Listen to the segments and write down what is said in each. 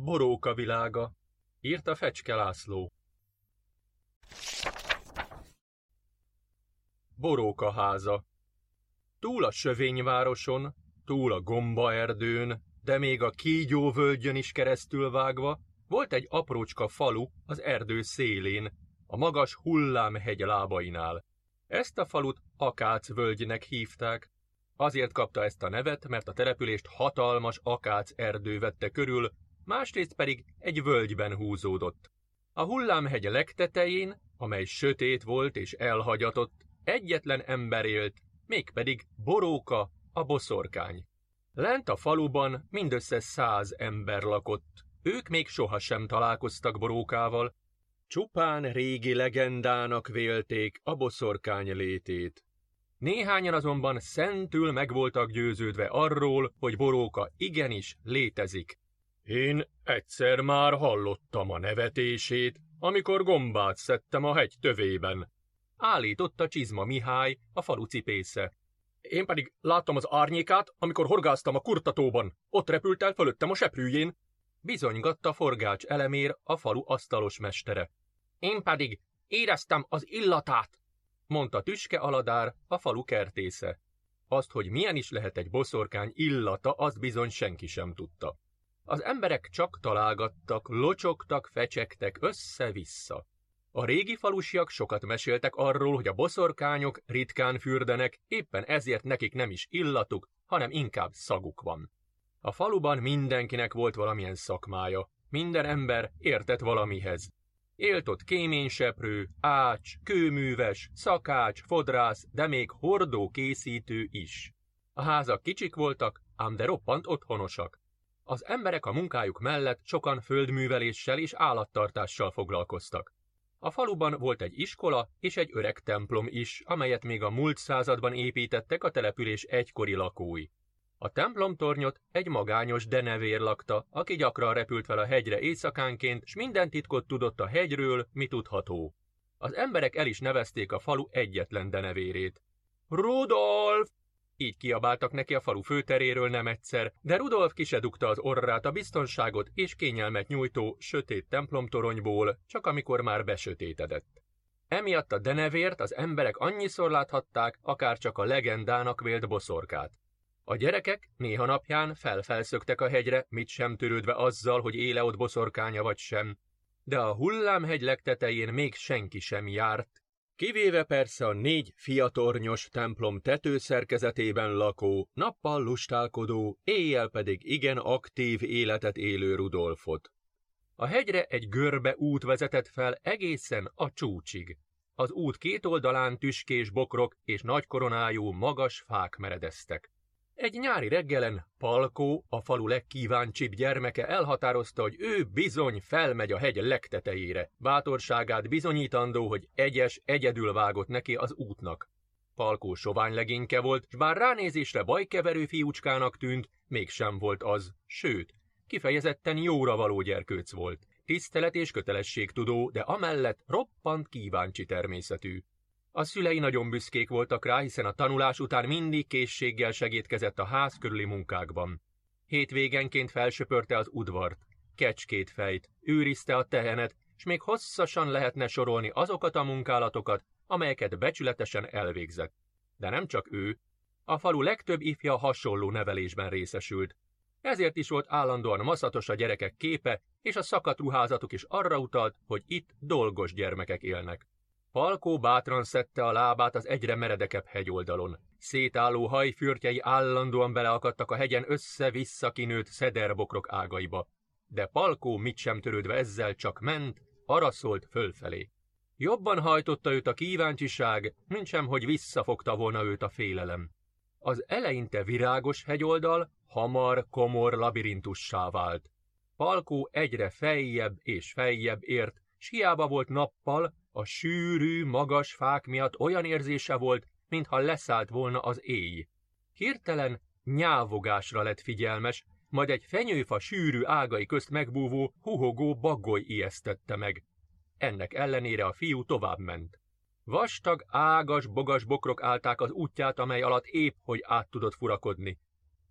Boróka világa, írta Fecske László. Boróka háza. Túl a sövényvároson, túl a gombaerdőn, de még a kígyóvölgyön is keresztül vágva, volt egy aprócska falu az erdő szélén, a magas hullámhegy lábainál. Ezt a falut Akác-völgynek hívták. Azért kapta ezt a nevet, mert a települést hatalmas akác erdő vette körül, másrészt pedig egy völgyben húzódott. A hullámhegy legtetején, amely sötét volt és elhagyatott, egyetlen ember élt, mégpedig Boróka, a boszorkány. Lent a faluban mindössze száz ember lakott. Ők még sohasem találkoztak Borókával. Csupán régi legendának vélték a boszorkány létét. Néhányan azonban szentül meg voltak győződve arról, hogy Boróka igenis létezik. Én egyszer már hallottam a nevetését, amikor gombát szedtem a hegy tövében. Állította Csizma Mihály, a falu cipésze. Én pedig láttam az árnyékát, amikor horgáztam a kurtatóban. Ott repült el fölöttem a seprűjén. Bizonygatta forgács elemér a falu asztalos mestere. Én pedig éreztem az illatát, mondta Tüske Aladár, a falu kertésze. Azt, hogy milyen is lehet egy boszorkány illata, azt bizony senki sem tudta. Az emberek csak találgattak, locsogtak, fecsegtek össze-vissza. A régi falusiak sokat meséltek arról, hogy a boszorkányok ritkán fürdenek, éppen ezért nekik nem is illatuk, hanem inkább szaguk van. A faluban mindenkinek volt valamilyen szakmája, minden ember értett valamihez. Élt ott kéményseprő, ács, kőműves, szakács, fodrász, de még hordó készítő is. A házak kicsik voltak, ám de roppant otthonosak. Az emberek a munkájuk mellett sokan földműveléssel és állattartással foglalkoztak. A faluban volt egy iskola és egy öreg templom is, amelyet még a múlt században építettek a település egykori lakói. A templomtornyot egy magányos denevér lakta, aki gyakran repült fel a hegyre éjszakánként, s minden titkot tudott a hegyről, mi tudható. Az emberek el is nevezték a falu egyetlen denevérét. Rudolf! Így kiabáltak neki a falu főteréről nem egyszer, de Rudolf kisedugta az orrát a biztonságot és kényelmet nyújtó sötét templomtoronyból, csak amikor már besötétedett. Emiatt a denevért az emberek annyiszor láthatták, akár csak a legendának vélt boszorkát. A gyerekek néha napján felfelszöktek a hegyre, mit sem törődve azzal, hogy éle ott boszorkánya vagy sem. De a hullámhegy legtetején még senki sem járt, Kivéve persze a négy fiatornyos templom tetőszerkezetében lakó, nappal lustálkodó, éjjel pedig igen aktív életet élő Rudolfot. A hegyre egy görbe út vezetett fel egészen a csúcsig. Az út két oldalán tüskés bokrok és nagykoronájú magas fák meredeztek. Egy nyári reggelen Palkó, a falu legkíváncsibb gyermeke elhatározta, hogy ő bizony felmegy a hegy legtetejére, bátorságát bizonyítandó, hogy egyes egyedül vágott neki az útnak. Palkó sovány legényke volt, s bár ránézésre bajkeverő fiúcskának tűnt, mégsem volt az, sőt, kifejezetten jóra való gyerkőc volt. Tisztelet és kötelesség tudó, de amellett roppant kíváncsi természetű. A szülei nagyon büszkék voltak rá, hiszen a tanulás után mindig készséggel segítkezett a ház körüli munkákban. Hétvégenként felsöpörte az udvart, kecskét fejt, őrizte a tehenet, s még hosszasan lehetne sorolni azokat a munkálatokat, amelyeket becsületesen elvégzett. De nem csak ő, a falu legtöbb ifja hasonló nevelésben részesült. Ezért is volt állandóan maszatos a gyerekek képe, és a szakadt ruházatuk is arra utalt, hogy itt dolgos gyermekek élnek. Palkó bátran szedte a lábát az egyre meredekebb hegyoldalon. Szétálló hajfürtjei állandóan beleakadtak a hegyen össze-vissza kinőtt szederbokrok ágaiba. De Palkó mit sem törődve ezzel csak ment, araszolt fölfelé. Jobban hajtotta őt a kíváncsiság, mint hogy visszafogta volna őt a félelem. Az eleinte virágos hegyoldal hamar, komor labirintussá vált. Palkó egyre fejjebb és fejjebb ért, s hiába volt nappal, a sűrű, magas fák miatt olyan érzése volt, mintha leszállt volna az éj. Hirtelen nyávogásra lett figyelmes, majd egy fenyőfa sűrű ágai közt megbúvó, huhogó bagoly ijesztette meg. Ennek ellenére a fiú tovább ment. Vastag, ágas, bogas bokrok állták az útját, amely alatt épp, hogy át tudott furakodni.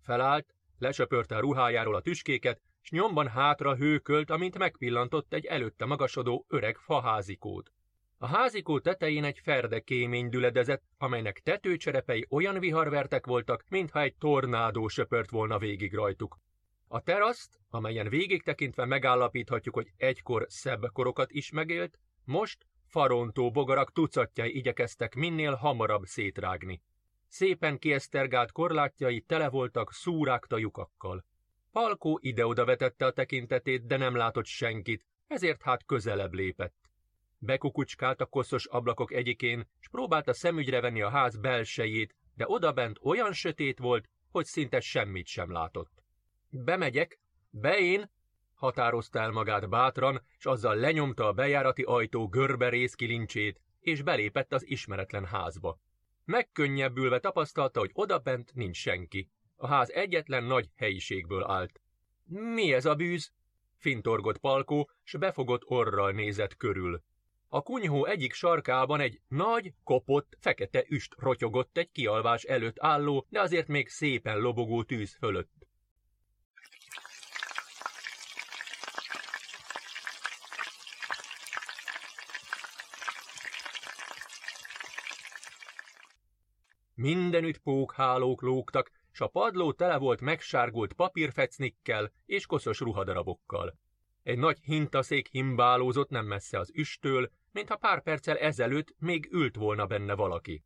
Felállt, lesöpörte a ruhájáról a tüskéket, s nyomban hátra hőkölt, amint megpillantott egy előtte magasodó öreg faházikót. A házikó tetején egy ferde kémény düledezett, amelynek tetőcserepei olyan viharvertek voltak, mintha egy tornádó söpört volna végig rajtuk. A teraszt, amelyen végig tekintve megállapíthatjuk, hogy egykor szebb korokat is megélt, most farontó bogarak tucatjai igyekeztek minél hamarabb szétrágni. Szépen kiesztergált korlátjai tele voltak szúrákta lyukakkal. Palkó ide-oda vetette a tekintetét, de nem látott senkit, ezért hát közelebb lépett. Bekukucskált a koszos ablakok egyikén, s próbálta szemügyre venni a ház belsejét, de odabent olyan sötét volt, hogy szinte semmit sem látott. Bemegyek, be én, határozta el magát bátran, és azzal lenyomta a bejárati ajtó görbe részkilincsét, és belépett az ismeretlen házba. Megkönnyebbülve tapasztalta, hogy odabent nincs senki. A ház egyetlen nagy helyiségből állt. Mi ez a bűz? Fintorgott Palkó, s befogott orral nézett körül. A kunyhó egyik sarkában egy nagy, kopott, fekete üst rotyogott egy kialvás előtt álló, de azért még szépen lobogó tűz fölött. Mindenütt pókhálók lógtak, s a padló tele volt megsárgult papírfecnikkel és koszos ruhadarabokkal. Egy nagy hintaszék himbálózott nem messze az üstől, mintha pár perccel ezelőtt még ült volna benne valaki.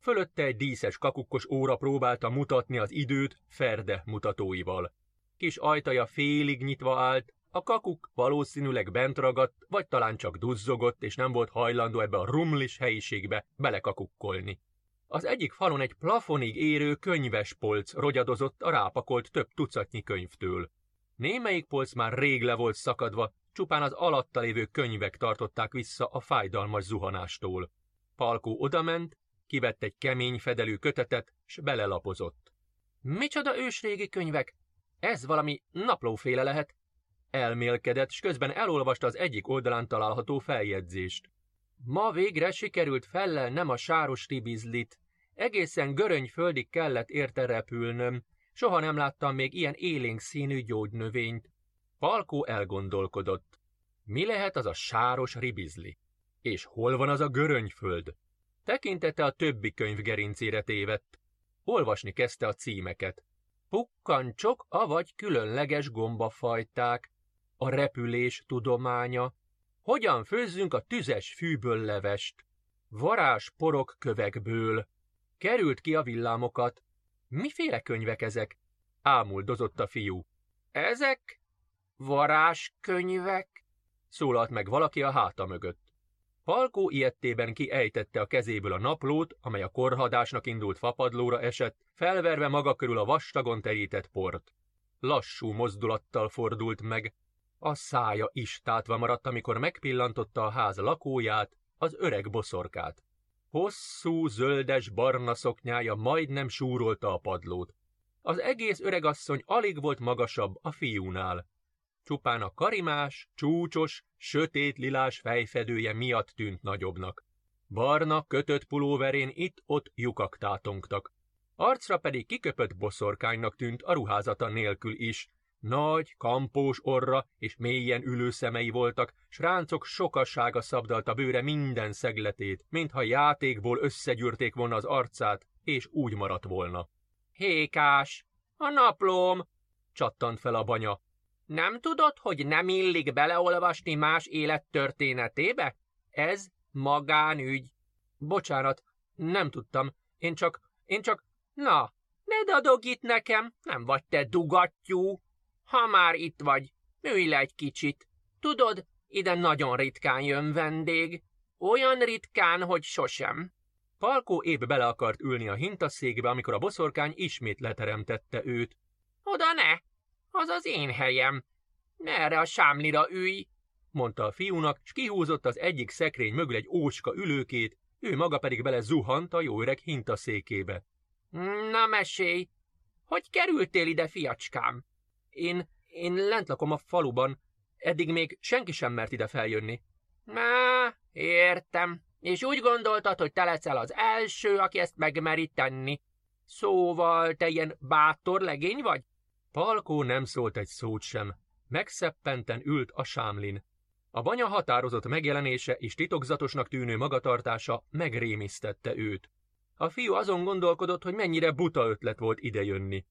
Fölötte egy díszes kakukkos óra próbálta mutatni az időt Ferde mutatóival. Kis ajtaja félig nyitva állt, a kakuk valószínűleg bent ragadt, vagy talán csak duzzogott, és nem volt hajlandó ebbe a rumlis helyiségbe belekakukkolni. Az egyik falon egy plafonig érő könyves polc rogyadozott a rápakolt több tucatnyi könyvtől. Némelyik polc már rég le volt szakadva, csupán az alatta lévő könyvek tartották vissza a fájdalmas zuhanástól. Palkó odament, kivett egy kemény fedelű kötetet, s belelapozott. Micsoda ősrégi könyvek! Ez valami naplóféle lehet. Elmélkedett, s közben elolvasta az egyik oldalán található feljegyzést. Ma végre sikerült nem a sáros ribizlit. Egészen görönyföldig kellett érte repülnöm. Soha nem láttam még ilyen élénk színű gyógynövényt. Palkó elgondolkodott. Mi lehet az a sáros ribizli? És hol van az a görönyföld? Tekintete a többi könyv gerincére tévedt. Olvasni kezdte a címeket. Pukkancsok, avagy különleges gombafajták, a repülés tudománya, hogyan főzzünk a tüzes fűből levest, varázs porok kövekből, került ki a villámokat. Miféle könyvek ezek? Ámuldozott a fiú. Ezek? Varázskönyvek? Szólalt meg valaki a háta mögött. Falkó ilyettében kiejtette a kezéből a naplót, amely a korhadásnak indult fapadlóra esett, felverve maga körül a vastagon terített port. Lassú mozdulattal fordult meg, a szája is tátva maradt, amikor megpillantotta a ház lakóját, az öreg boszorkát. Hosszú, zöldes, barna szoknyája majdnem súrolta a padlót. Az egész öregasszony alig volt magasabb a fiúnál. Csupán a karimás, csúcsos, sötét lilás fejfedője miatt tűnt nagyobbnak. Barna, kötött pulóverén itt-ott lyukak tátongtak. Arcra pedig kiköpött boszorkánynak tűnt a ruházata nélkül is. Nagy, kampós orra és mélyen ülő szemei voltak, s ráncok sokassága szabdalta bőre minden szegletét, mintha játékból összegyűrték volna az arcát, és úgy maradt volna. Hékás, a naplóm, csattant fel a banya. Nem tudod, hogy nem illik beleolvasni más élet történetébe? Ez magánügy. Bocsánat, nem tudtam. Én csak, én csak, na, ne dadog itt nekem, nem vagy te dugattyú. Ha már itt vagy, ülj le egy kicsit. Tudod, ide nagyon ritkán jön vendég. Olyan ritkán, hogy sosem. Palkó épp bele akart ülni a hintaszékbe, amikor a boszorkány ismét leteremtette őt. Oda ne! Az az én helyem. Merre a sámlira ülj! mondta a fiúnak, s kihúzott az egyik szekrény mögül egy ócska ülőkét, ő maga pedig bele zuhant a jó öreg hintaszékébe. Na mesélj! Hogy kerültél ide, fiacskám? Én, én lent lakom a faluban, eddig még senki sem mert ide feljönni. Má, értem, és úgy gondoltad, hogy te leszel az első, aki ezt megmeri tenni. Szóval te ilyen bátor legény vagy? Palkó nem szólt egy szót sem. Megszeppenten ült a sámlin. A banya határozott megjelenése és titokzatosnak tűnő magatartása megrémisztette őt. A fiú azon gondolkodott, hogy mennyire buta ötlet volt idejönni.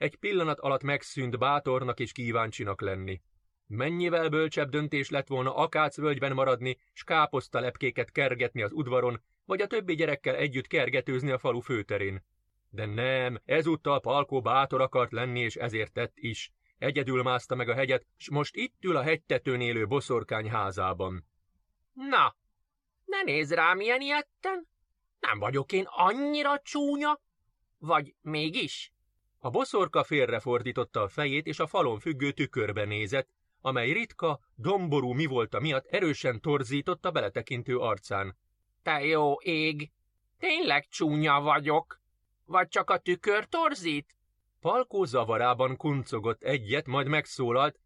Egy pillanat alatt megszűnt bátornak és kíváncsinak lenni. Mennyivel bölcsebb döntés lett volna akácvölgyben maradni, s káposzta lepkéket kergetni az udvaron, vagy a többi gyerekkel együtt kergetőzni a falu főterén. De nem, ezúttal Palkó bátor akart lenni, és ezért tett is. Egyedül mászta meg a hegyet, s most itt ül a hegytetőn élő boszorkány házában. Na, ne nézz rám ilyen ilyetten! Nem vagyok én annyira csúnya? Vagy mégis? A boszorka félrefordította a fejét, és a falon függő tükörbe nézett, amely ritka, domború mi volta miatt erősen torzította beletekintő arcán. Te jó ég! Tényleg csúnya vagyok? Vagy csak a tükör torzít? Palkó zavarában kuncogott egyet, majd megszólalt.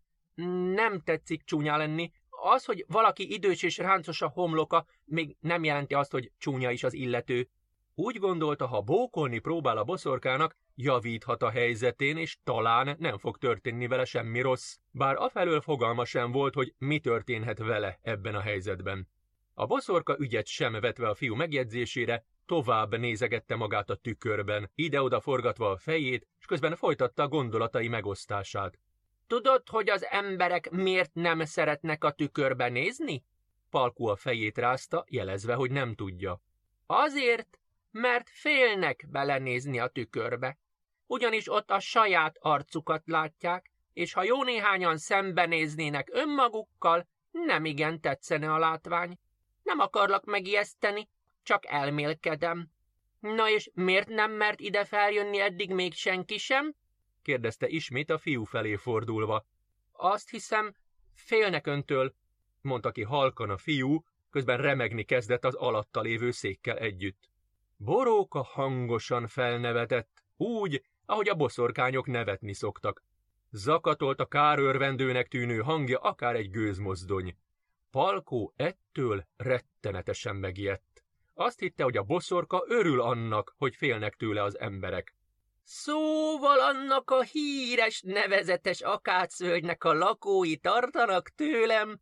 Nem tetszik csúnya lenni. Az, hogy valaki idős és ráncos a homloka, még nem jelenti azt, hogy csúnya is az illető. Úgy gondolta, ha bókolni próbál a boszorkának, javíthat a helyzetén, és talán nem fog történni vele semmi rossz, bár afelől fogalma sem volt, hogy mi történhet vele ebben a helyzetben. A boszorka ügyet sem vetve a fiú megjegyzésére, tovább nézegette magát a tükörben, ide-oda forgatva a fejét, és közben folytatta a gondolatai megosztását. Tudod, hogy az emberek miért nem szeretnek a tükörbe nézni? Palkú a fejét rázta, jelezve, hogy nem tudja. Azért, mert félnek belenézni a tükörbe. Ugyanis ott a saját arcukat látják, és ha jó néhányan szembenéznének önmagukkal, nem igen tetszene a látvány. Nem akarlak megijeszteni, csak elmélkedem. Na és miért nem mert ide feljönni eddig még senki sem? kérdezte ismét a fiú felé fordulva. Azt hiszem, félnek öntől, mondta ki halkan a fiú, közben remegni kezdett az alatta lévő székkel együtt. Boróka hangosan felnevetett, úgy, ahogy a boszorkányok nevetni szoktak. Zakatolt a kárörvendőnek tűnő hangja akár egy gőzmozdony. Palkó ettől rettenetesen megijedt. Azt hitte, hogy a boszorka örül annak, hogy félnek tőle az emberek. Szóval annak a híres, nevezetes akácvölgynek a lakói tartanak tőlem?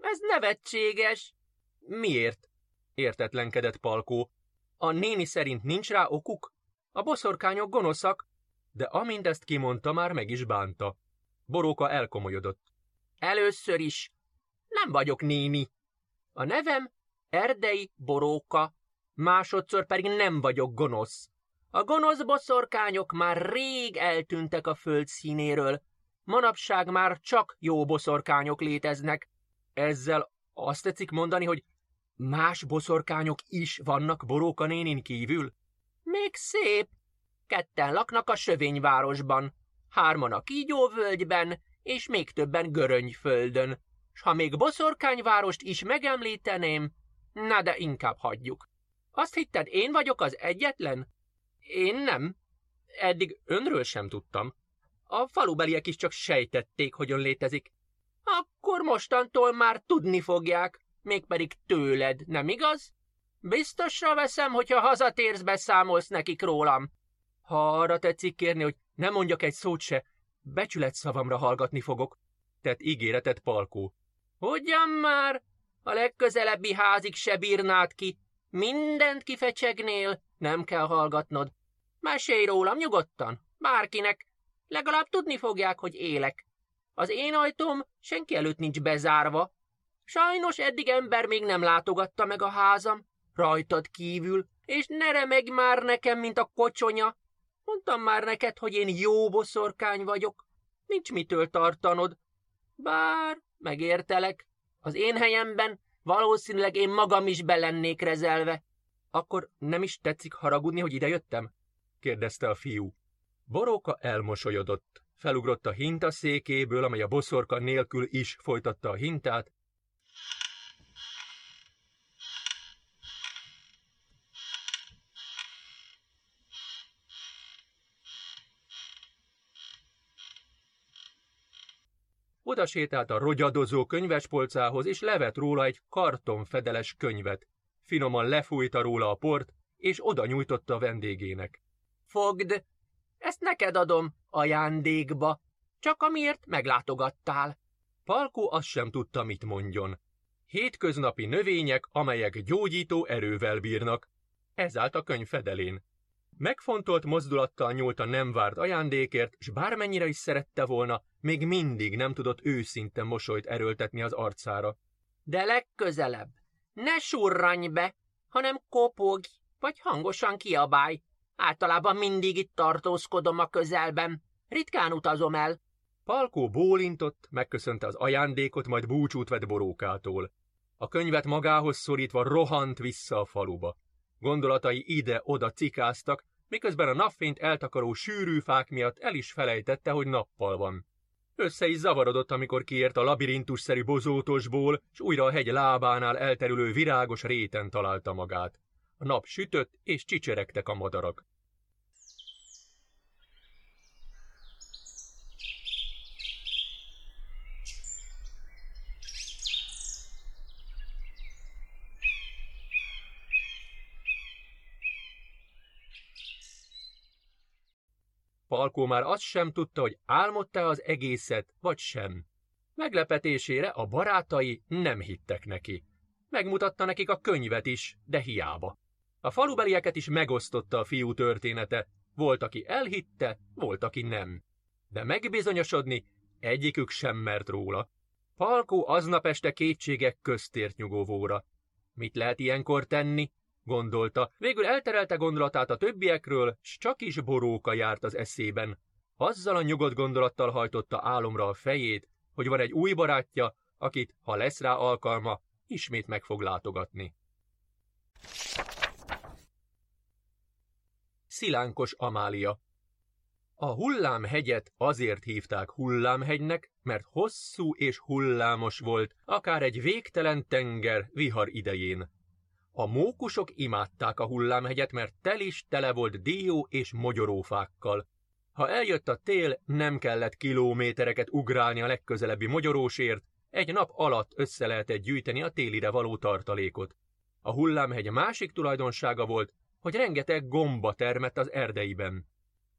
Ez nevetséges. Miért? Értetlenkedett Palkó. A néni szerint nincs rá okuk? A boszorkányok gonoszak, de amint ezt kimondta, már meg is bánta. Boróka elkomolyodott. Először is. Nem vagyok néni. A nevem Erdei Boróka, másodszor pedig nem vagyok gonosz. A gonosz boszorkányok már rég eltűntek a föld színéről. Manapság már csak jó boszorkányok léteznek. Ezzel azt tetszik mondani, hogy más boszorkányok is vannak Boróka nénin kívül? Még szép. Ketten laknak a sövényvárosban, hárman a kígyóvölgyben, és még többen görönyföldön. S ha még boszorkányvárost is megemlíteném, Na de inkább hagyjuk. Azt hitted, én vagyok az egyetlen? Én nem. Eddig önről sem tudtam. A falubeliek is csak sejtették, hogy ön létezik. Akkor mostantól már tudni fogják, mégpedig tőled, nem igaz? Biztosra veszem, hogyha hazatérsz, beszámolsz nekik rólam. Ha arra tetszik kérni, hogy nem mondjak egy szót se, becsület szavamra hallgatni fogok, tett ígéretet Palkó. Hogyan már? A legközelebbi házig se bírnád ki. Mindent kifecsegnél, nem kell hallgatnod. Mesélj rólam nyugodtan, bárkinek. Legalább tudni fogják, hogy élek. Az én ajtóm senki előtt nincs bezárva. Sajnos eddig ember még nem látogatta meg a házam, rajtad kívül, és ne remeg már nekem, mint a kocsonya. Mondtam már neked, hogy én jó boszorkány vagyok. Nincs mitől tartanod. Bár megértelek, az én helyemben valószínűleg én magam is belennék rezelve. Akkor nem is tetszik haragudni, hogy idejöttem? kérdezte a fiú. Boróka elmosolyodott, felugrott a hinta székéből, amely a boszorka nélkül is folytatta a hintát, Oda sétált a rogyadozó könyvespolcához, és levett róla egy kartonfedeles könyvet. Finoman lefújta róla a port, és oda nyújtotta a vendégének. Fogd, ezt neked adom ajándékba, csak amiért meglátogattál. Palkó azt sem tudta, mit mondjon. Hétköznapi növények, amelyek gyógyító erővel bírnak. Ez állt a könyv fedelén. Megfontolt mozdulattal nyúlt a nem várt ajándékért, s bármennyire is szerette volna, még mindig nem tudott őszinte mosolyt erőltetni az arcára. De legközelebb, ne surranj be, hanem kopogj, vagy hangosan kiabálj. Általában mindig itt tartózkodom a közelben. Ritkán utazom el. Palkó bólintott, megköszönte az ajándékot, majd búcsút vett borókától. A könyvet magához szorítva rohant vissza a faluba. Gondolatai ide-oda cikáztak, miközben a napfényt eltakaró sűrű fák miatt el is felejtette, hogy nappal van. Össze is zavarodott, amikor kiért a labirintusszerű bozótosból, s újra a hegy lábánál elterülő virágos réten találta magát. A nap sütött, és csicseregtek a madarak. Palkó már azt sem tudta, hogy álmodta az egészet, vagy sem. Meglepetésére a barátai nem hittek neki. Megmutatta nekik a könyvet is, de hiába. A falubelieket is megosztotta a fiú története. Volt, aki elhitte, volt, aki nem. De megbizonyosodni egyikük sem mert róla. Palkó aznap este kétségek köztért nyugovóra. Mit lehet ilyenkor tenni? Gondolta. Végül elterelte gondolatát a többiekről, s csak is boróka járt az eszében. Azzal a nyugodt gondolattal hajtotta álomra a fejét, hogy van egy új barátja, akit, ha lesz rá alkalma, ismét meg fog látogatni. Szilánkos Amália A hullámhegyet azért hívták hullámhegynek, mert hosszú és hullámos volt, akár egy végtelen tenger vihar idején. A mókusok imádták a hullámhegyet, mert tel is tele volt dió és mogyorófákkal. Ha eljött a tél, nem kellett kilométereket ugrálni a legközelebbi mogyorósért, egy nap alatt össze lehetett gyűjteni a télire való tartalékot. A hullámhegy másik tulajdonsága volt, hogy rengeteg gomba termett az erdeiben.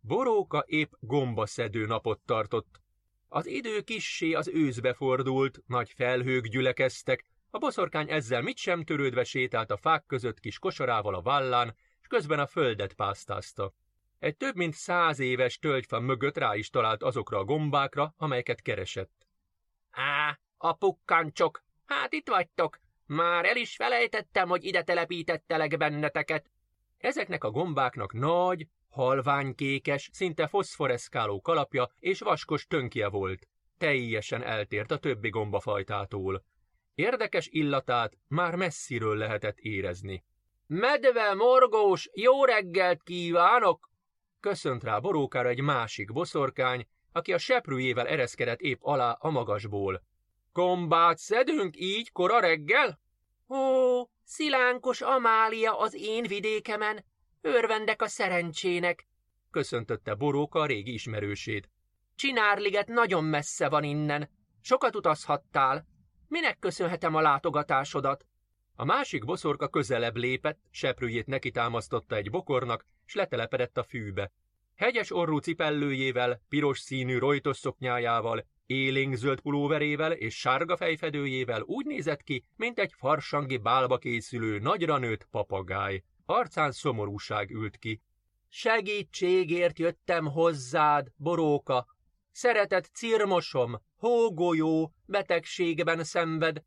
Boróka épp gombaszedő napot tartott. Az idő kissé az őszbe fordult, nagy felhők gyülekeztek, a boszorkány ezzel mit sem törődve sétált a fák között kis kosarával a vállán, és közben a földet pásztázta. Egy több mint száz éves tölgyfa mögött rá is talált azokra a gombákra, amelyeket keresett. Á, a pukkancsok, hát itt vagytok. Már el is felejtettem, hogy ide telepítettelek benneteket. Ezeknek a gombáknak nagy, halványkékes, szinte foszforeszkáló kalapja és vaskos tönkje volt. Teljesen eltért a többi gombafajtától. Érdekes illatát már messziről lehetett érezni. Medve, morgós, jó reggelt kívánok! Köszönt rá borókára egy másik boszorkány, aki a seprűjével ereszkedett épp alá a magasból. Gombát szedünk így kora reggel? Ó, szilánkos Amália az én vidékemen, örvendek a szerencsének, köszöntötte boróka a régi ismerősét. Csinárliget nagyon messze van innen, sokat utazhattál, Minek köszönhetem a látogatásodat? A másik boszorka közelebb lépett, seprőjét neki támasztotta egy bokornak, s letelepedett a fűbe. Hegyes orrú cipellőjével, piros színű rojtos szoknyájával, élénkzöld pulóverével és sárga fejfedőjével úgy nézett ki, mint egy farsangi bálba készülő, nagyra nőtt papagáj. Arcán szomorúság ült ki. Segítségért jöttem hozzád, boróka. Szeretett cirmosom, hógolyó, betegségben szenved.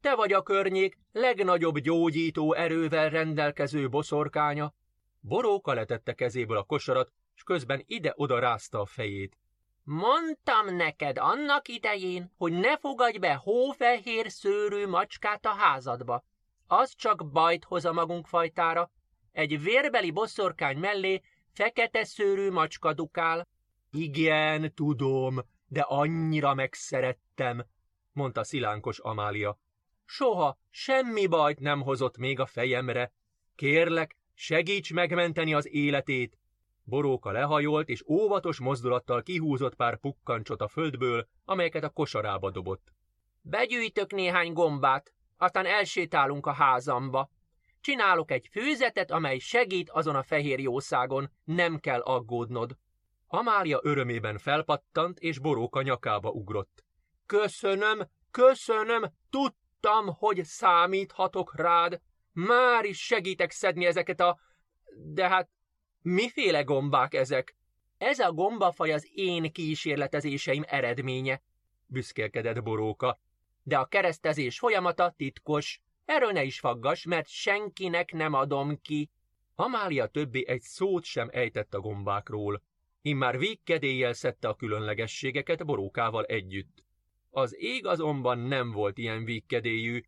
Te vagy a környék legnagyobb gyógyító erővel rendelkező boszorkánya. Boróka letette kezéből a kosarat, és közben ide-oda rázta a fejét. Mondtam neked annak idején, hogy ne fogadj be hófehér szőrű macskát a házadba. Az csak bajt hoz a magunk fajtára. Egy vérbeli bosszorkány mellé fekete szőrű macska dukál. Igen, tudom, de annyira megszerettem, mondta szilánkos Amália. Soha semmi bajt nem hozott még a fejemre. Kérlek, segíts megmenteni az életét. Boróka lehajolt, és óvatos mozdulattal kihúzott pár pukkancsot a földből, amelyeket a kosarába dobott. Begyűjtök néhány gombát, aztán elsétálunk a házamba. Csinálok egy főzetet, amely segít azon a fehér jószágon, nem kell aggódnod. Amália örömében felpattant, és Boróka nyakába ugrott. Köszönöm, köszönöm, tudtam, hogy számíthatok rád. Már is segítek szedni ezeket a... De hát Miféle gombák ezek? Ez a gombafaj az én kísérletezéseim eredménye, büszkélkedett Boróka. De a keresztezés folyamata titkos. Erről ne is faggas, mert senkinek nem adom ki. Amália többé egy szót sem ejtett a gombákról. Immár végkedéllyel szedte a különlegességeket Borókával együtt. Az ég azonban nem volt ilyen végkedélyű,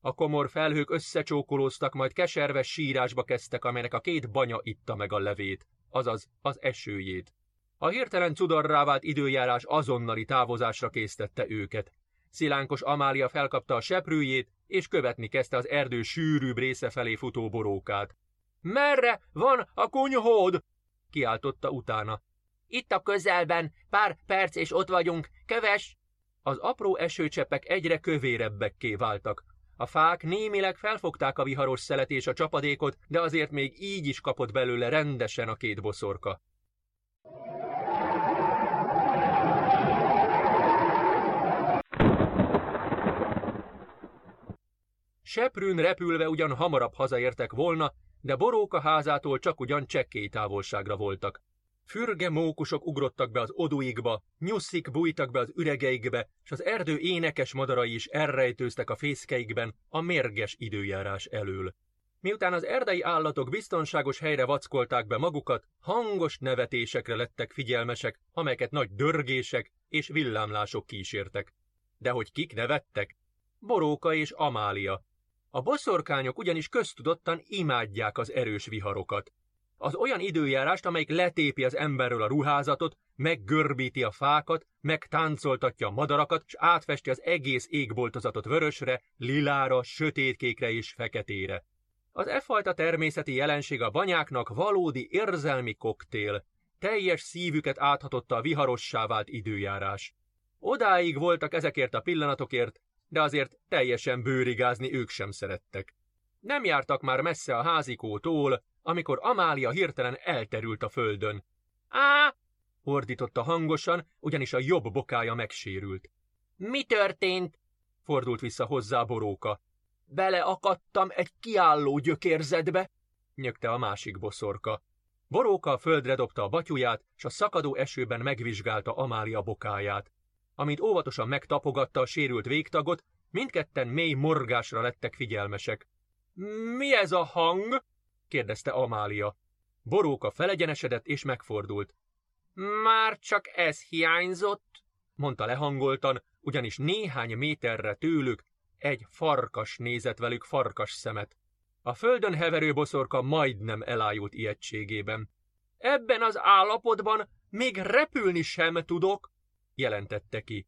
a komor felhők összecsókolóztak, majd keserves sírásba kezdtek, amelynek a két banya itta meg a levét, azaz az esőjét. A hirtelen cudarrá vált időjárás azonnali távozásra késztette őket. Szilánkos Amália felkapta a seprőjét, és követni kezdte az erdő sűrűbb része felé futó borókát. Merre van a kunyhód? kiáltotta utána. Itt a közelben, pár perc és ott vagyunk, köves! Az apró esőcseppek egyre kövérebbekké váltak, a fák némileg felfogták a viharos szelet és a csapadékot, de azért még így is kapott belőle rendesen a két boszorka. Seprűn repülve ugyan hamarabb hazaértek volna, de Boróka házától csak ugyan csekkély távolságra voltak. Fürge mókusok ugrottak be az oduikba, nyusszik bújtak be az üregeikbe, és az erdő énekes madarai is elrejtőztek a fészkeikben a mérges időjárás elől. Miután az erdei állatok biztonságos helyre vackolták be magukat, hangos nevetésekre lettek figyelmesek, amelyeket nagy dörgések és villámlások kísértek. De hogy kik nevettek? Boróka és Amália. A boszorkányok ugyanis köztudottan imádják az erős viharokat. Az olyan időjárást, amelyik letépi az emberről a ruházatot, meggörbíti a fákat, megtáncoltatja a madarakat, és átfesti az egész égboltozatot vörösre, lilára, sötétkékre és feketére. Az e fajta természeti jelenség a banyáknak valódi érzelmi koktél. Teljes szívüket áthatotta a viharossá vált időjárás. Odáig voltak ezekért a pillanatokért, de azért teljesen bőrigázni ők sem szerettek. Nem jártak már messze a házikótól, amikor Amália hirtelen elterült a földön. Á! ordította hangosan, ugyanis a jobb bokája megsérült. Mi történt? fordult vissza hozzá boróka. Beleakadtam egy kiálló gyökérzetbe, nyögte a másik boszorka. Boróka a földre dobta a batyuját, s a szakadó esőben megvizsgálta Amália bokáját. Amint óvatosan megtapogatta a sérült végtagot, mindketten mély morgásra lettek figyelmesek. Mi ez a hang? Kérdezte Amália. Boróka felegyenesedett és megfordult. Már csak ez hiányzott, mondta lehangoltan, ugyanis néhány méterre tőlük egy farkas nézett velük farkas szemet. A földön heverő boszorka majdnem elájult ijegységében. Ebben az állapotban még repülni sem tudok, jelentette ki.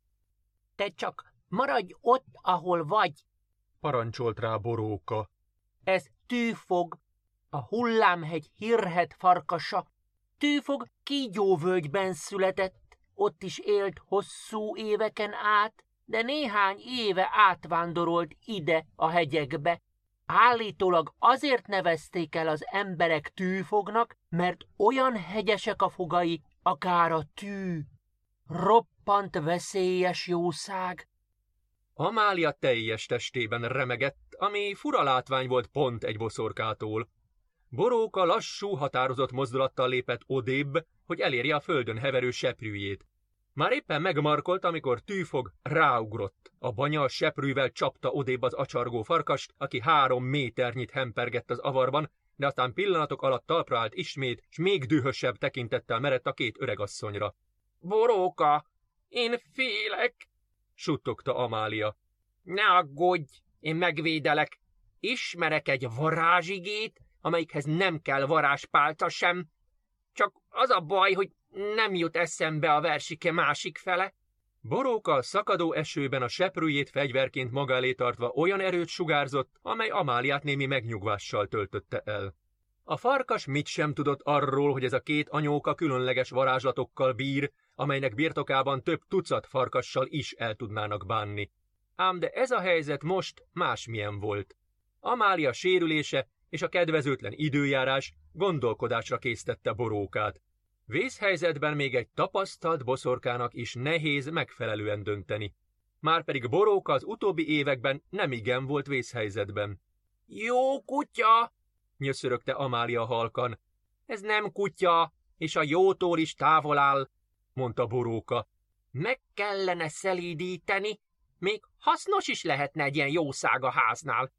Te csak maradj ott, ahol vagy, parancsolt rá boróka. Ez tűfog, a hullámhegy hírhet farkasa. Tűfog kígyóvölgyben született, ott is élt hosszú éveken át, de néhány éve átvándorolt ide a hegyekbe. Állítólag azért nevezték el az emberek tűfognak, mert olyan hegyesek a fogai, akár a tű. Roppant veszélyes jószág. Amália teljes testében remegett, ami fura látvány volt pont egy boszorkától. Boróka lassú, határozott mozdulattal lépett odébb, hogy elérje a földön heverő seprűjét. Már éppen megmarkolt, amikor tűfog ráugrott. A banya a seprűvel csapta odébb az acsargó farkast, aki három méternyit hempergett az avarban, de aztán pillanatok alatt talpra állt ismét, s még dühösebb tekintettel merett a két öregasszonyra. Boróka, én félek, suttogta Amália. Ne aggódj, én megvédelek. Ismerek egy varázsigét, amelyikhez nem kell varázspálca sem. Csak az a baj, hogy nem jut eszembe a versike másik fele. Boróka szakadó esőben a seprűjét fegyverként maga elé tartva olyan erőt sugárzott, amely Amáliát némi megnyugvással töltötte el. A farkas mit sem tudott arról, hogy ez a két anyóka különleges varázslatokkal bír, amelynek birtokában több tucat farkassal is el tudnának bánni. Ám de ez a helyzet most másmilyen volt. Amália sérülése és a kedvezőtlen időjárás gondolkodásra késztette borókát. Vészhelyzetben még egy tapasztalt boszorkának is nehéz megfelelően dönteni. Márpedig boróka az utóbbi években nem igen volt vészhelyzetben. Jó kutya! nyöszörögte Amália halkan. Ez nem kutya, és a jótól is távol áll, mondta boróka. Meg kellene szelídíteni, még hasznos is lehetne egy ilyen jószág a háznál.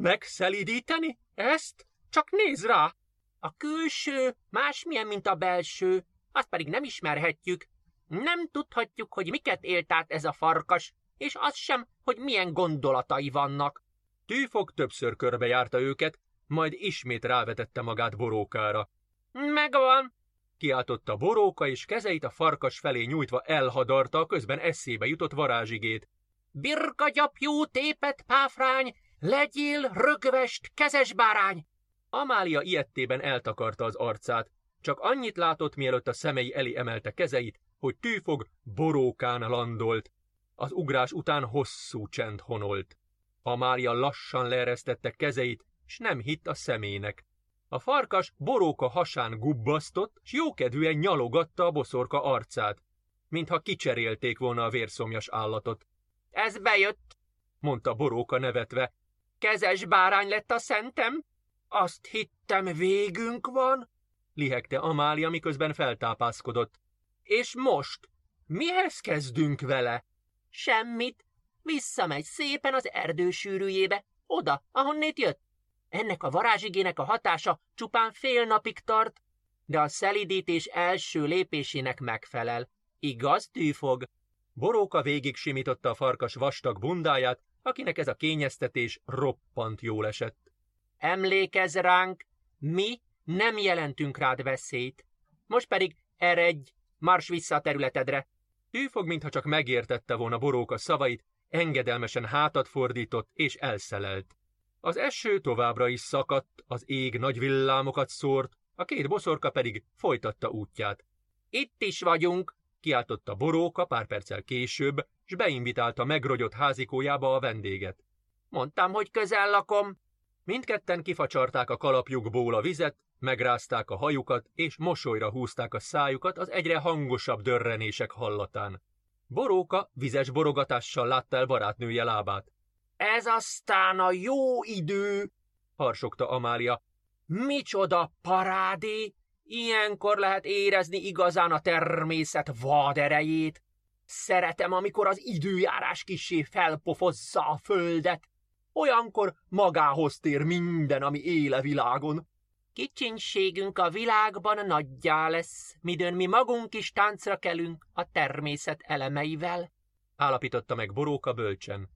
Megszelídíteni? Ezt? Csak néz rá! A külső másmilyen, mint a belső, azt pedig nem ismerhetjük. Nem tudhatjuk, hogy miket élt át ez a farkas, és az sem, hogy milyen gondolatai vannak. Tűfog többször körbejárta őket, majd ismét rávetette magát borókára. Megvan, kiáltotta boróka, és kezeit a farkas felé nyújtva elhadarta, közben eszébe jutott varázsigét. Birka gyapjú, tépet páfrány, legyél rögvest, kezes bárány! Amália ilyettében eltakarta az arcát, csak annyit látott, mielőtt a szemei elé emelte kezeit, hogy tűfog borókán landolt. Az ugrás után hosszú csend honolt. Amália lassan leeresztette kezeit, s nem hitt a szemének. A farkas boróka hasán gubbasztott, s jókedvűen nyalogatta a boszorka arcát, mintha kicserélték volna a vérszomjas állatot. Ez bejött, mondta boróka nevetve. Kezes bárány lett a szentem? Azt hittem végünk van, lihegte Amália, miközben feltápászkodott. És most? Mihez kezdünk vele? Semmit. Visszamegy szépen az erdő sűrűjébe, oda, ahonnét jött. Ennek a varázsigének a hatása csupán fél napig tart, de a szelidítés első lépésének megfelel. Igaz, tűfog? Boróka végig simította a farkas vastag bundáját, akinek ez a kényeztetés roppant jól esett. Emlékezz ránk, mi nem jelentünk rád veszélyt. Most pedig eredj, mars vissza a területedre. Tűfog, mintha csak megértette volna Boróka szavait, engedelmesen hátat fordított és elszelelt. Az eső továbbra is szakadt, az ég nagy villámokat szórt, a két boszorka pedig folytatta útját. Itt is vagyunk, kiáltotta Boróka pár perccel később, s beinvitálta megrogyott házikójába a vendéget. Mondtam, hogy közel lakom. Mindketten kifacsarták a kalapjukból a vizet, megrázták a hajukat, és mosolyra húzták a szájukat az egyre hangosabb dörrenések hallatán. Boróka vizes borogatással látta el barátnője lábát. Ez aztán a jó idő, harsogta Amália. Micsoda parádé! Ilyenkor lehet érezni igazán a természet vad erejét. Szeretem, amikor az időjárás kisé felpofozza a földet. Olyankor magához tér minden, ami éle világon. Kicsinségünk a világban nagyjá lesz, midőn mi magunk is táncra kelünk a természet elemeivel. Állapította meg Boróka bölcsen.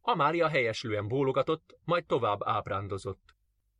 Amália helyeslően bólogatott, majd tovább ábrándozott.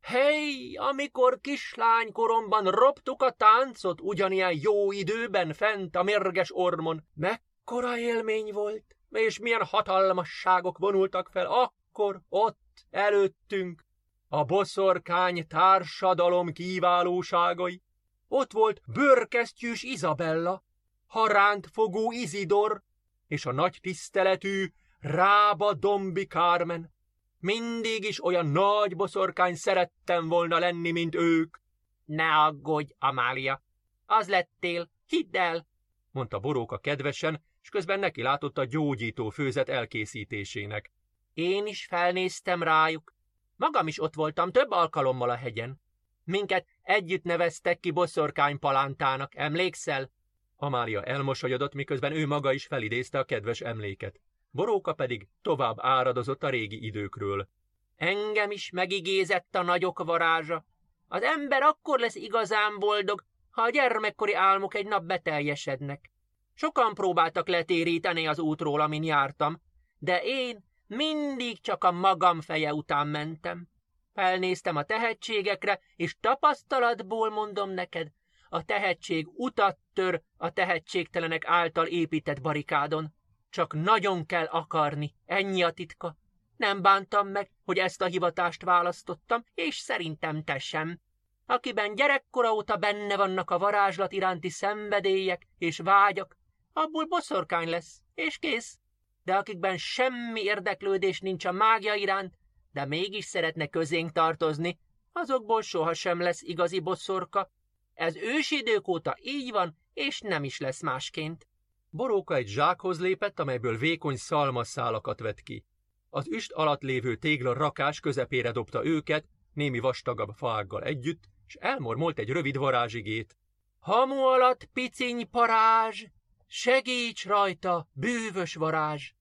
Hely, amikor kislánykoromban roptuk a táncot ugyanilyen jó időben fent a mérges ormon, mekkora élmény volt, és milyen hatalmasságok vonultak fel akkor, ott, előttünk. A boszorkány társadalom kiválóságai. Ott volt bőrkesztyűs Izabella, haránt fogó Izidor, és a nagy tiszteletű Rába Dombi Kármen. Mindig is olyan nagy boszorkány szerettem volna lenni, mint ők. Ne aggódj, Amália. Az lettél, hidd el, mondta Boróka kedvesen, és közben neki látott a gyógyító főzet elkészítésének. Én is felnéztem rájuk. Magam is ott voltam több alkalommal a hegyen. Minket együtt neveztek ki boszorkány palántának, emlékszel? Amália elmosolyodott, miközben ő maga is felidézte a kedves emléket. Boróka pedig tovább áradozott a régi időkről. Engem is megigézett a nagyok varázsa. Az ember akkor lesz igazán boldog, ha a gyermekkori álmok egy nap beteljesednek. Sokan próbáltak letéríteni az útról, amin jártam, de én mindig csak a magam feje után mentem. Felnéztem a tehetségekre, és tapasztalatból mondom neked, a tehetség utat tör a tehetségtelenek által épített barikádon. Csak nagyon kell akarni, ennyi a titka. Nem bántam meg, hogy ezt a hivatást választottam, és szerintem te sem. Akiben gyerekkora óta benne vannak a varázslat iránti szenvedélyek és vágyak, abból boszorkány lesz, és kész. De akikben semmi érdeklődés nincs a mágia iránt, de mégis szeretne közénk tartozni, azokból sohasem lesz igazi bosszorka. Ez ősidők óta így van, és nem is lesz másként. Boróka egy zsákhoz lépett, amelyből vékony szalmasszálakat vett ki. Az üst alatt lévő tégla rakás közepére dobta őket, némi vastagabb faággal együtt, és elmormolt egy rövid varázsigét. Hamu alatt piciny parázs, segíts rajta, bűvös varázs!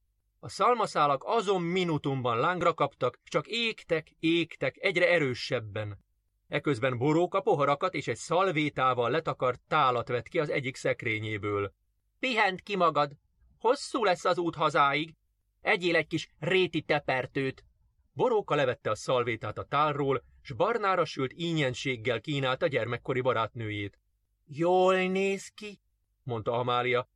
A szalmaszálak azon minutumban lángra kaptak, csak égtek, égtek egyre erősebben. Eközben boróka poharakat és egy szalvétával letakart tálat vett ki az egyik szekrényéből. Pihent ki magad! Hosszú lesz az út hazáig! Egyél egy kis réti tepertőt! Boróka levette a szalvétát a tálról, s barnára sült ínyenséggel kínálta gyermekkori barátnőjét. Jól néz ki, mondta Amália.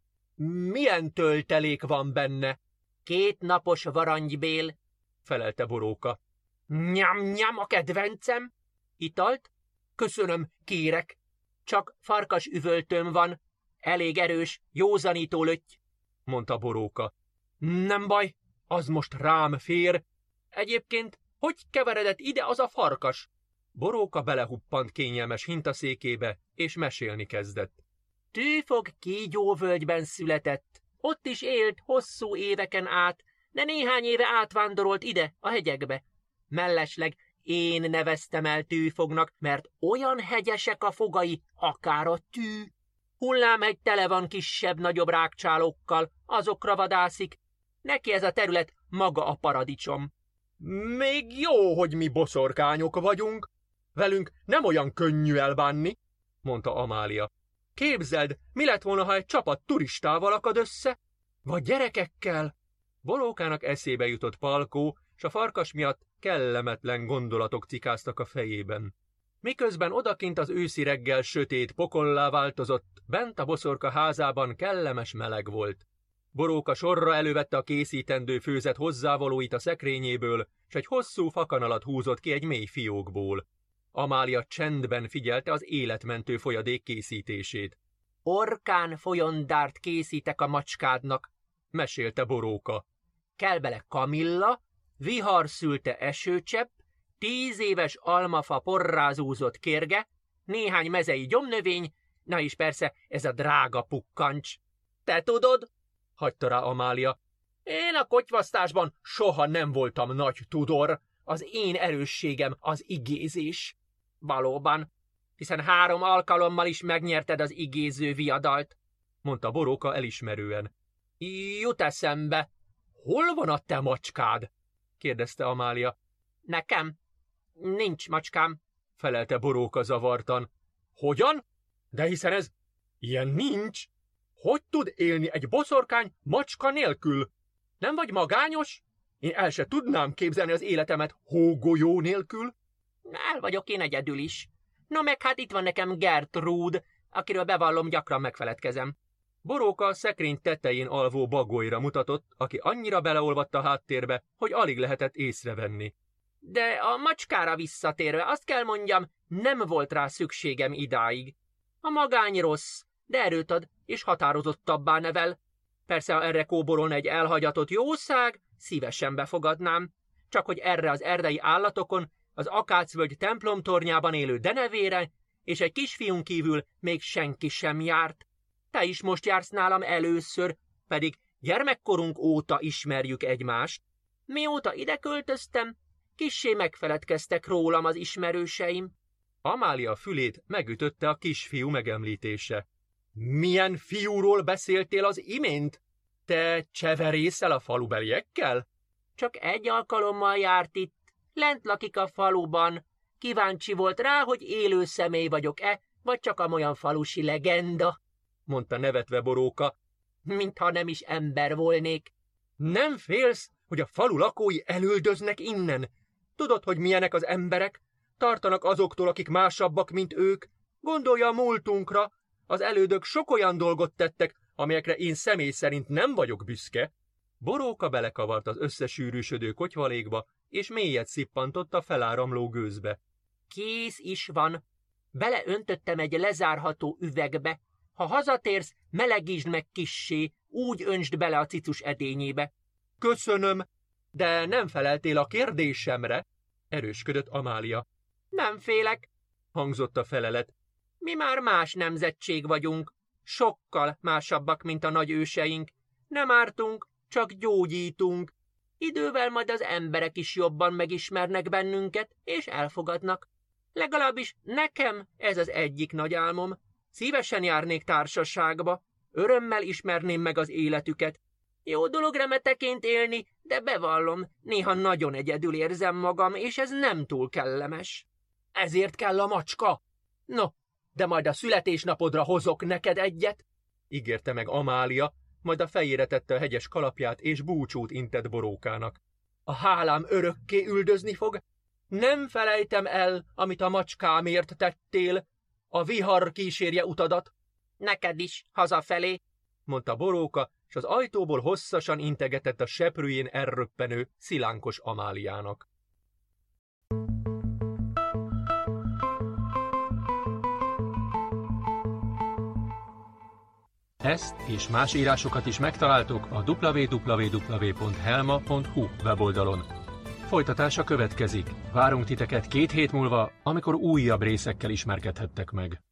Milyen töltelék van benne? Két napos varangybél, felelte Boróka. Nyam-nyam a kedvencem. Italt? Köszönöm, kérek. Csak farkas üvöltőm van. Elég erős, józanító lötty, mondta Boróka. Nem baj, az most rám fér. Egyébként, hogy keveredett ide az a farkas? Boróka belehuppant kényelmes hintaszékébe, és mesélni kezdett. Tűfog kígyóvölgyben született. Ott is élt hosszú éveken át, de néhány éve átvándorolt ide, a hegyekbe. Mellesleg én neveztem el tűfognak, mert olyan hegyesek a fogai, akár a tű. Hullámhegy tele van kisebb-nagyobb rákcsálókkal, azokra vadászik. Neki ez a terület maga a paradicsom. Még jó, hogy mi boszorkányok vagyunk. Velünk nem olyan könnyű elbánni, mondta Amália. Képzeld, mi lett volna, ha egy csapat turistával akad össze? Vagy gyerekekkel? Bolókának eszébe jutott Palkó, s a farkas miatt kellemetlen gondolatok cikáztak a fejében. Miközben odakint az őszi reggel sötét pokollá változott, bent a boszorka házában kellemes meleg volt. Boróka sorra elővette a készítendő főzet hozzávalóit a szekrényéből, s egy hosszú fakanalat húzott ki egy mély fiókból. Amália csendben figyelte az életmentő folyadék készítését. Orkán folyondárt készítek a macskádnak, mesélte Boróka. Kell bele kamilla, vihar szülte esőcsepp, tíz éves almafa porrázúzott kérge, néhány mezei gyomnövény, na is persze ez a drága pukkancs. Te tudod? hagyta rá Amália. Én a kotyvasztásban soha nem voltam nagy tudor. Az én erősségem az igézés. Valóban, hiszen három alkalommal is megnyerted az igéző viadalt, mondta Boróka elismerően. Jut eszembe, hol van a te macskád? kérdezte Amália. Nekem? Nincs macskám, felelte Boróka zavartan. Hogyan? De hiszen ez ilyen nincs. Hogy tud élni egy boszorkány macska nélkül? Nem vagy magányos? Én el se tudnám képzelni az életemet hógolyó nélkül. El vagyok én egyedül is. Na meg hát itt van nekem Gertrude, akiről bevallom gyakran megfeledkezem. Boróka a szekrény tetején alvó bagolyra mutatott, aki annyira beleolvadt a háttérbe, hogy alig lehetett észrevenni. De a macskára visszatérve azt kell mondjam, nem volt rá szükségem idáig. A magány rossz, de erőt ad, és határozottabbá nevel. Persze, ha erre kóborolna egy elhagyatott jószág, szívesen befogadnám. csak hogy erre az erdei állatokon az akácvölgy templomtornyában élő denevére és egy kisfiún kívül még senki sem járt. Te is most jársz nálam először, pedig gyermekkorunk óta ismerjük egymást. Mióta ide költöztem, kissé megfeledkeztek rólam az ismerőseim. Amália fülét megütötte a kisfiú megemlítése. Milyen fiúról beszéltél az imént? Te cseverészel a falubeliekkel? Csak egy alkalommal járt itt. Lent lakik a faluban. Kíváncsi volt rá, hogy élő személy vagyok-e, vagy csak amolyan falusi legenda, mondta nevetve boróka. Mintha nem is ember volnék. Nem félsz, hogy a falu lakói elüldöznek innen? Tudod, hogy milyenek az emberek? Tartanak azoktól, akik másabbak, mint ők. Gondolja a múltunkra. Az elődök sok olyan dolgot tettek, amelyekre én személy szerint nem vagyok büszke. Boróka belekavart az összesűrűsödő kotyvalékba, és mélyet szippantott a feláramló gőzbe. Kész is van. Beleöntöttem egy lezárható üvegbe. Ha hazatérsz, melegítsd meg kissé, úgy öntsd bele a cicus edényébe. Köszönöm, de nem feleltél a kérdésemre, erősködött Amália. Nem félek, hangzott a felelet. Mi már más nemzetség vagyunk, sokkal másabbak, mint a nagy őseink. Nem ártunk, csak gyógyítunk. Idővel majd az emberek is jobban megismernek bennünket, és elfogadnak. Legalábbis nekem ez az egyik nagy álmom. Szívesen járnék társaságba, örömmel ismerném meg az életüket. Jó dolog remeteként élni, de bevallom, néha nagyon egyedül érzem magam, és ez nem túl kellemes. Ezért kell a macska? No, de majd a születésnapodra hozok neked egyet, ígérte meg Amália, majd a fejére tette a hegyes kalapját, és búcsút intett borókának. A hálám örökké üldözni fog? Nem felejtem el, amit a macskámért tettél. A vihar kísérje utadat. Neked is, hazafelé, mondta boróka, és az ajtóból hosszasan integetett a seprűjén erröppenő, szilánkos Amáliának. Ezt és más írásokat is megtaláltok a www.helma.hu weboldalon. Folytatása következik. Várunk titeket két hét múlva, amikor újabb részekkel ismerkedhettek meg.